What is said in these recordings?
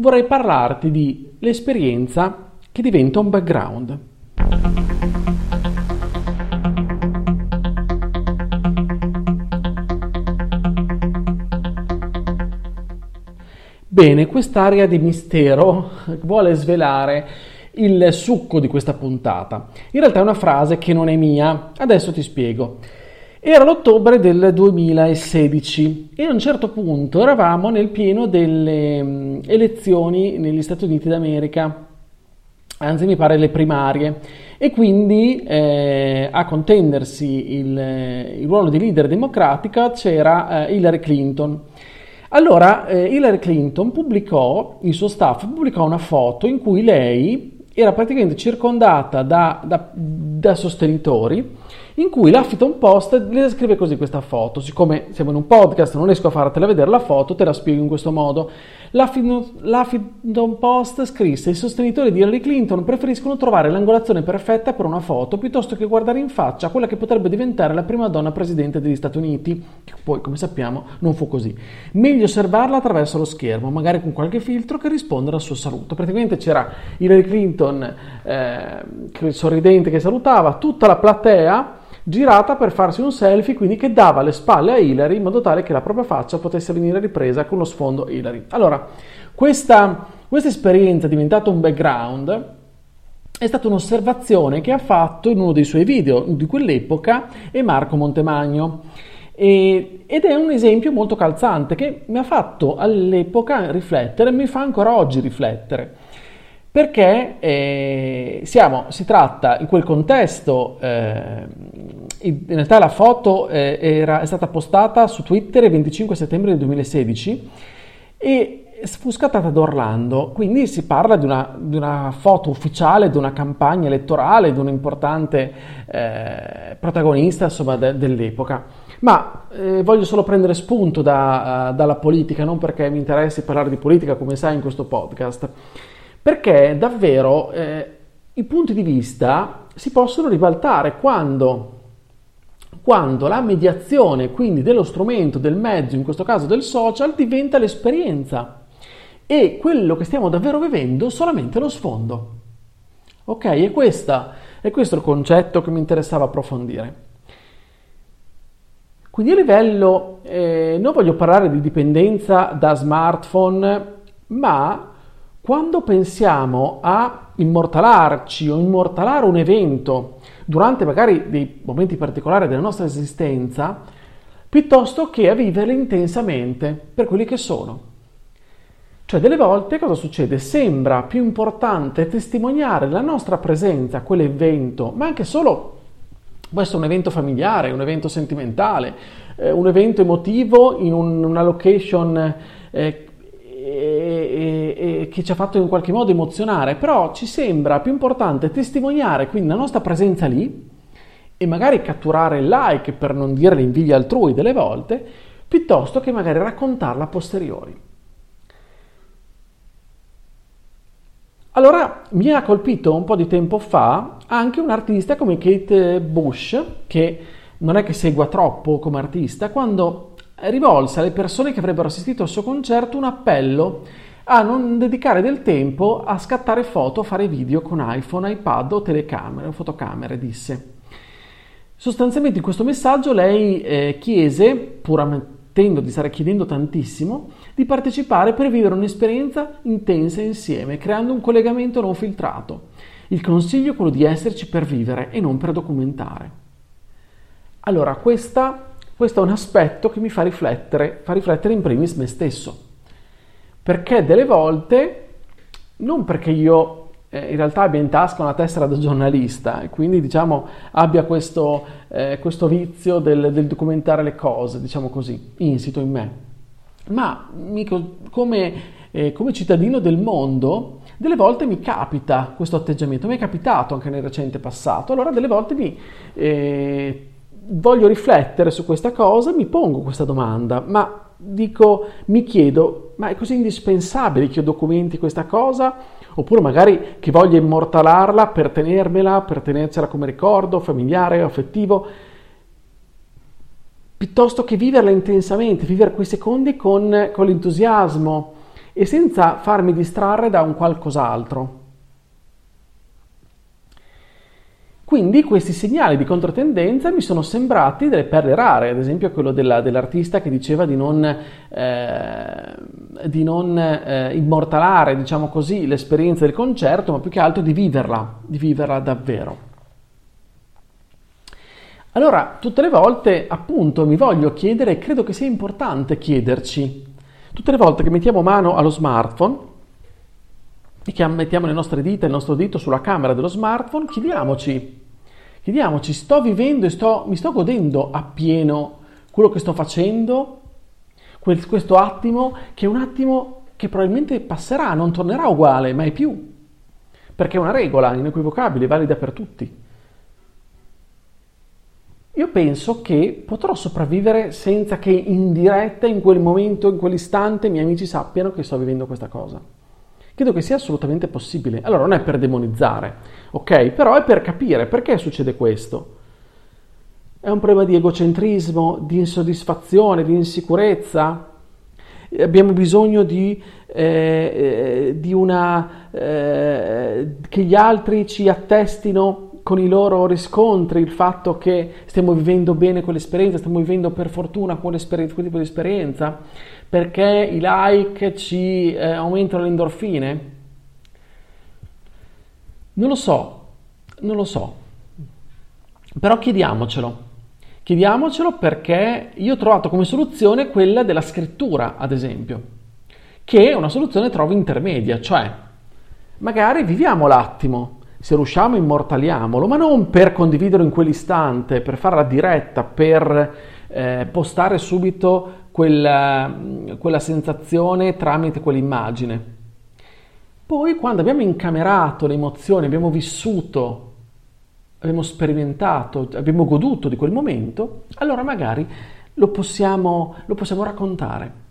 vorrei parlarti di l'esperienza che diventa un background. Bene, quest'area di mistero vuole svelare il succo di questa puntata. In realtà è una frase che non è mia, adesso ti spiego. Era l'ottobre del 2016 e a un certo punto eravamo nel pieno delle mm, elezioni negli Stati Uniti d'America, anzi mi pare le primarie, e quindi eh, a contendersi il, il, ruolo di leader democratica c'era eh, Hillary Clinton. Allora eh, Hillary Clinton pubblicò, il suo staff pubblicò una foto in cui lei era praticamente circondata da, da, da sostenitori in cui l'Huffington Post le descrive così questa foto. Siccome siamo in un podcast, non riesco a fartela vedere la foto, te la spiego in questo modo. L'Huffington Post scrisse: I sostenitori di Hillary Clinton preferiscono trovare l'angolazione perfetta per una foto piuttosto che guardare in faccia quella che potrebbe diventare la prima donna presidente degli Stati Uniti, che poi, come sappiamo, non fu così. Meglio osservarla attraverso lo schermo, magari con qualche filtro che risponde al suo saluto. Praticamente c'era Hillary Clinton eh, sorridente che salutava, tutta la platea girata per farsi un selfie, quindi che dava le spalle a Hillary in modo tale che la propria faccia potesse venire ripresa con lo sfondo Hillary. Allora, questa, questa esperienza è diventata un background è stata un'osservazione che ha fatto in uno dei suoi video di quell'epoca e Marco Montemagno. E, ed è un esempio molto calzante che mi ha fatto all'epoca riflettere e mi fa ancora oggi riflettere perché eh, siamo, si tratta in quel contesto, eh, in realtà la foto eh, era, è stata postata su Twitter il 25 settembre del 2016 e fu scattata ad Orlando, quindi si parla di una, di una foto ufficiale, di una campagna elettorale, di un importante eh, protagonista insomma, de, dell'epoca. Ma eh, voglio solo prendere spunto da, uh, dalla politica, non perché mi interessi parlare di politica come sai in questo podcast perché davvero eh, i punti di vista si possono ribaltare quando, quando la mediazione, quindi dello strumento, del mezzo, in questo caso del social, diventa l'esperienza e quello che stiamo davvero vivendo solamente lo sfondo. Ok, e, questa, è questo il concetto che mi interessava approfondire. Quindi a livello, eh, non voglio parlare di dipendenza da smartphone, ma quando pensiamo a immortalarci o immortalare un evento durante magari dei momenti particolari della nostra esistenza, piuttosto che a viverli intensamente per quelli che sono. Cioè delle volte cosa succede? Sembra più importante testimoniare la nostra presenza a quell'evento, ma anche solo può essere un evento familiare, un evento sentimentale, eh, un evento emotivo in un, una location eh, e, e, che ci ha fatto in qualche modo emozionare, però ci sembra più importante testimoniare quindi la nostra presenza lì e magari catturare il like per non dire l'invidia altrui delle volte, piuttosto che magari raccontarla a posteriori. Allora mi ha colpito un po' di tempo fa anche un artista come Kate Bush, che non è che segua troppo come artista, quando rivolse alle persone che avrebbero assistito al suo concerto un appello a non dedicare del tempo a scattare foto, a fare video con iPhone, iPad o telecamere o fotocamere, disse. Sostanzialmente in questo messaggio lei eh, chiese, pur ammettendo di stare chiedendo tantissimo, di partecipare per vivere un'esperienza intensa insieme, creando un collegamento non filtrato. Il consiglio è quello di esserci per vivere e non per documentare. Allora, questa questo è un aspetto che mi fa riflettere, fa riflettere in primis me stesso. Perché delle volte, non perché io eh, in realtà abbia in tasca una tessera da giornalista e quindi diciamo abbia questo, eh, questo vizio del, del, documentare le cose, diciamo così, insito in me, ma mico, come eh, come cittadino del mondo, delle volte mi capita questo atteggiamento, mi è capitato anche nel recente passato, allora delle volte mi, eh, voglio riflettere su questa cosa, mi pongo questa domanda, ma dico, mi chiedo, ma è così indispensabile che io documenti questa cosa? Oppure magari che voglio immortalarla per tenermela, per tenercela come ricordo familiare, affettivo, piuttosto che viverla intensamente, vivere quei secondi con, con l'entusiasmo e senza farmi distrarre da un qualcos'altro. Quindi questi segnali di controtendenza mi sono sembrati delle perle rare, ad esempio quello della, dell'artista che diceva di non, eh, di non eh, immortalare, diciamo così, l'esperienza del concerto, ma più che altro di viverla, di viverla davvero. Allora, tutte le volte, appunto, mi voglio chiedere, credo che sia importante chiederci, tutte le volte che mettiamo mano allo smartphone e che mettiamo le nostre dita, il nostro dito sulla camera dello smartphone, chiediamoci Chiediamoci, sto vivendo e sto, mi sto godendo appieno quello che sto facendo, quel, questo attimo che è un attimo che probabilmente passerà, non tornerà uguale, mai più, perché è una regola inequivocabile, valida per tutti. Io penso che potrò sopravvivere senza che in diretta, in quel momento, in quell'istante, i miei amici sappiano che sto vivendo questa cosa. Credo che sia assolutamente possibile. Allora non è per demonizzare, ok? Però è per capire perché succede questo. È un problema di egocentrismo, di insoddisfazione, di insicurezza? Abbiamo bisogno di, eh, eh, di una... Eh, che gli altri ci attestino con i loro riscontri il fatto che stiamo vivendo bene quell'esperienza, stiamo vivendo per fortuna quel tipo di esperienza perché i like ci eh, aumentano le endorfine? Non lo so, non lo so. Però chiediamocelo. Chiediamocelo perché io ho trovato come soluzione quella della scrittura, ad esempio, che è una soluzione trovo intermedia, cioè magari viviamo l'attimo, se riusciamo immortaliamolo, ma non per condividerlo in quell'istante, per fare la diretta, per eh, postare subito quella, quella sensazione tramite quell'immagine. Poi quando abbiamo incamerato le emozioni, abbiamo vissuto, abbiamo sperimentato, abbiamo goduto di quel momento, allora magari lo possiamo, lo possiamo raccontare.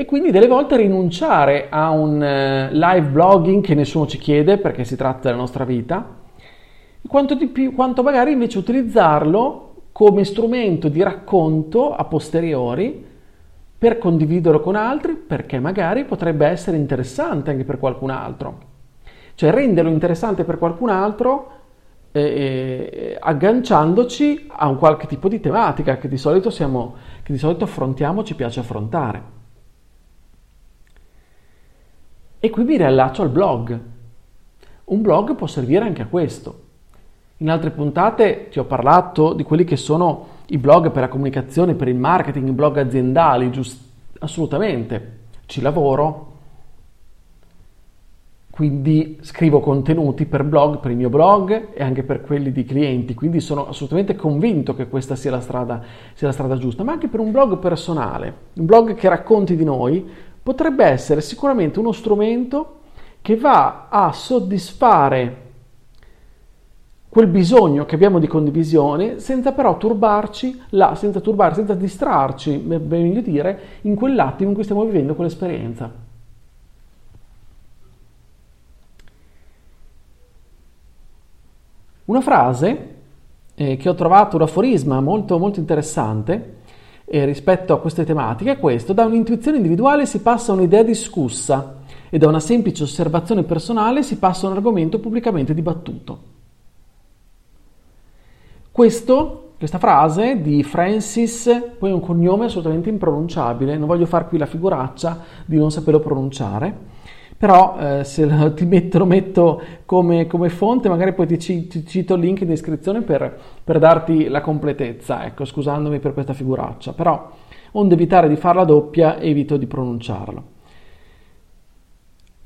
E quindi delle volte rinunciare a un eh, live blogging che nessuno ci chiede perché si tratta della nostra vita, quanto, più, quanto magari invece utilizzarlo come strumento di racconto a posteriori per condividerlo con altri perché magari potrebbe essere interessante anche per qualcun altro. Cioè renderlo interessante per qualcun altro eh, eh, agganciandoci a un qualche tipo di tematica che di solito, siamo, che di solito affrontiamo, ci piace affrontare. E qui mi riallaccio al blog. Un blog può servire anche a questo. In altre puntate ti ho parlato di quelli che sono i blog per la comunicazione, per il marketing, i blog aziendali, giust- assolutamente. Ci lavoro, quindi scrivo contenuti per blog, per il mio blog e anche per quelli di clienti, quindi sono assolutamente convinto che questa sia la strada, sia la strada giusta, ma anche per un blog personale, un blog che racconti di noi, potrebbe essere sicuramente uno strumento che va a soddisfare quel bisogno che abbiamo di condivisione senza però turbarci, là, senza turbarci, senza distrarci, meglio dire, in quell'attimo in cui stiamo vivendo quell'esperienza. Una frase eh, che ho trovato, un aforisma molto, molto interessante eh, rispetto a queste tematiche questo, da un'intuizione individuale si passa a un'idea discussa e da una semplice osservazione personale si passa a un argomento pubblicamente dibattuto. Questo, questa frase di Francis, poi un cognome assolutamente impronunciabile, non voglio far qui la figuraccia di non saperlo pronunciare, però eh, se lo, ti lo metto come, come, fonte magari poi ti, ti, cito il link in descrizione per, per darti la completezza, ecco, scusandomi per questa figuraccia, però onde evitare di farla doppia evito di pronunciarlo.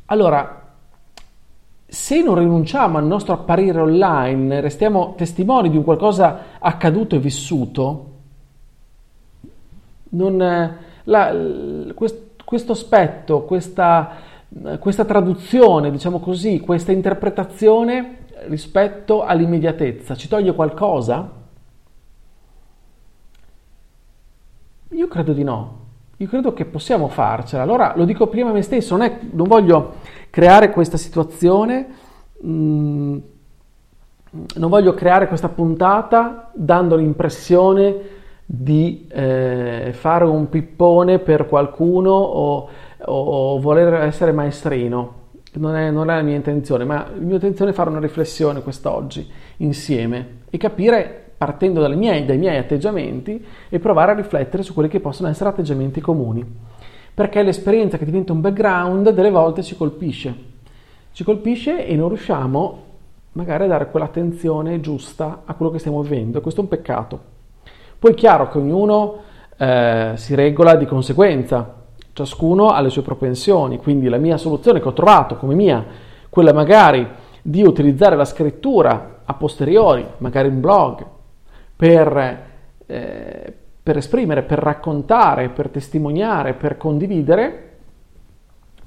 Allora, se non rinunciamo al nostro apparire online, restiamo testimoni di un qualcosa accaduto e vissuto, non, la, quest, questo aspetto, questa, questa traduzione, diciamo così, questa interpretazione rispetto all'immediatezza, ci toglie qualcosa? Io credo di no. Io credo che possiamo farcela. Allora lo dico prima a me stesso, non, è, non voglio creare questa situazione, mh, mm, non voglio creare questa puntata dando l'impressione di eh, fare un pippone per qualcuno o, o, voler essere maestrino. Non è, non è, la mia intenzione, ma la mia intenzione è fare una riflessione quest'oggi insieme e capire partendo miei, dai miei atteggiamenti e provare a riflettere su quelli che possono essere atteggiamenti comuni. Perché l'esperienza che diventa un background delle volte ci colpisce. Ci colpisce e non riusciamo magari a dare quell'attenzione giusta a quello che stiamo vivendo. Questo è un peccato. Poi è chiaro che ognuno eh, si regola di conseguenza, ciascuno ha le sue propensioni, quindi la mia soluzione che ho trovato come mia, quella magari di utilizzare la scrittura a posteriori, magari un blog, per, eh, per esprimere, per raccontare, per testimoniare, per condividere,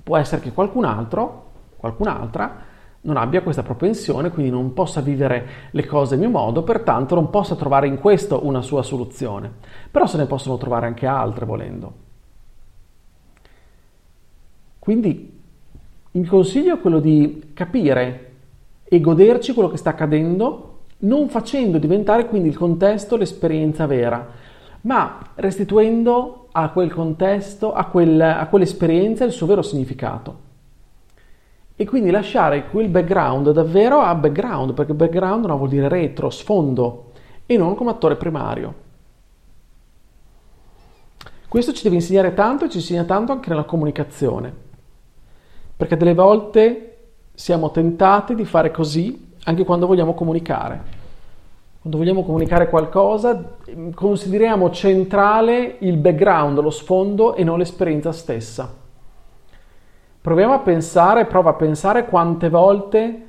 può essere che qualcun altro, qualcun'altra, non abbia questa propensione, quindi non possa vivere le cose a mio modo, pertanto non possa trovare in questo una sua soluzione. Però se ne possono trovare anche altre volendo. Quindi il consiglio è quello di capire e goderci quello che sta accadendo non facendo diventare quindi il contesto l'esperienza vera, ma restituendo a quel contesto, a, quel, a quell'esperienza il suo vero significato. E quindi lasciare quel background davvero a background, perché background no, vuol dire retro, sfondo, e non come attore primario. Questo ci deve insegnare tanto e ci insegna tanto anche nella comunicazione, perché delle volte siamo tentati di fare così anche quando vogliamo comunicare. Quando vogliamo comunicare qualcosa, consideriamo centrale il background, lo sfondo e non l'esperienza stessa. Proviamo a pensare, prova a pensare quante volte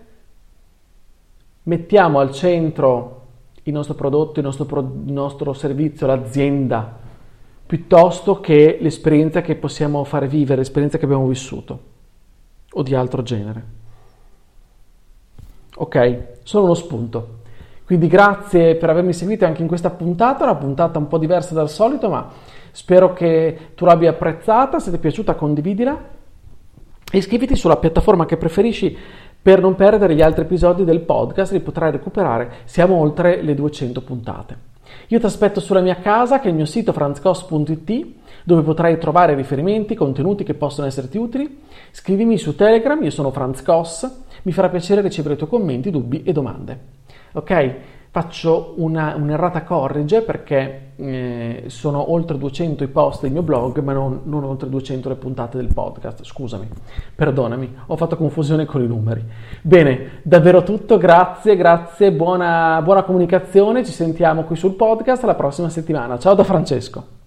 mettiamo al centro il nostro prodotto, il nostro, pro, il nostro servizio, l'azienda, piuttosto che l'esperienza che possiamo fare vivere, l'esperienza che abbiamo vissuto o di altro genere. Ok? Solo uno spunto. Quindi grazie per avermi seguito anche in questa puntata, una puntata un po' diversa dal solito, ma spero che tu l'abbia apprezzata, se ti è piaciuta condividila e iscriviti sulla piattaforma che preferisci per non perdere gli altri episodi del podcast, li potrai recuperare, siamo oltre le 200 puntate. Io ti aspetto sulla mia casa, che è il mio sito franzcos.it, dove potrai trovare riferimenti, contenuti che possono esserti utili. Scrivimi su Telegram, io sono Franz Cos, mi farà piacere ricevere i tuoi commenti, dubbi e domande. Ok? Faccio una, un'errata corrige perché eh, sono oltre 200 i post del mio blog, ma non, non, oltre 200 le puntate del podcast. Scusami, perdonami, ho fatto confusione con i numeri. Bene, davvero tutto, grazie, grazie, buona, buona comunicazione. Ci sentiamo qui sul podcast la prossima settimana. Ciao da Francesco.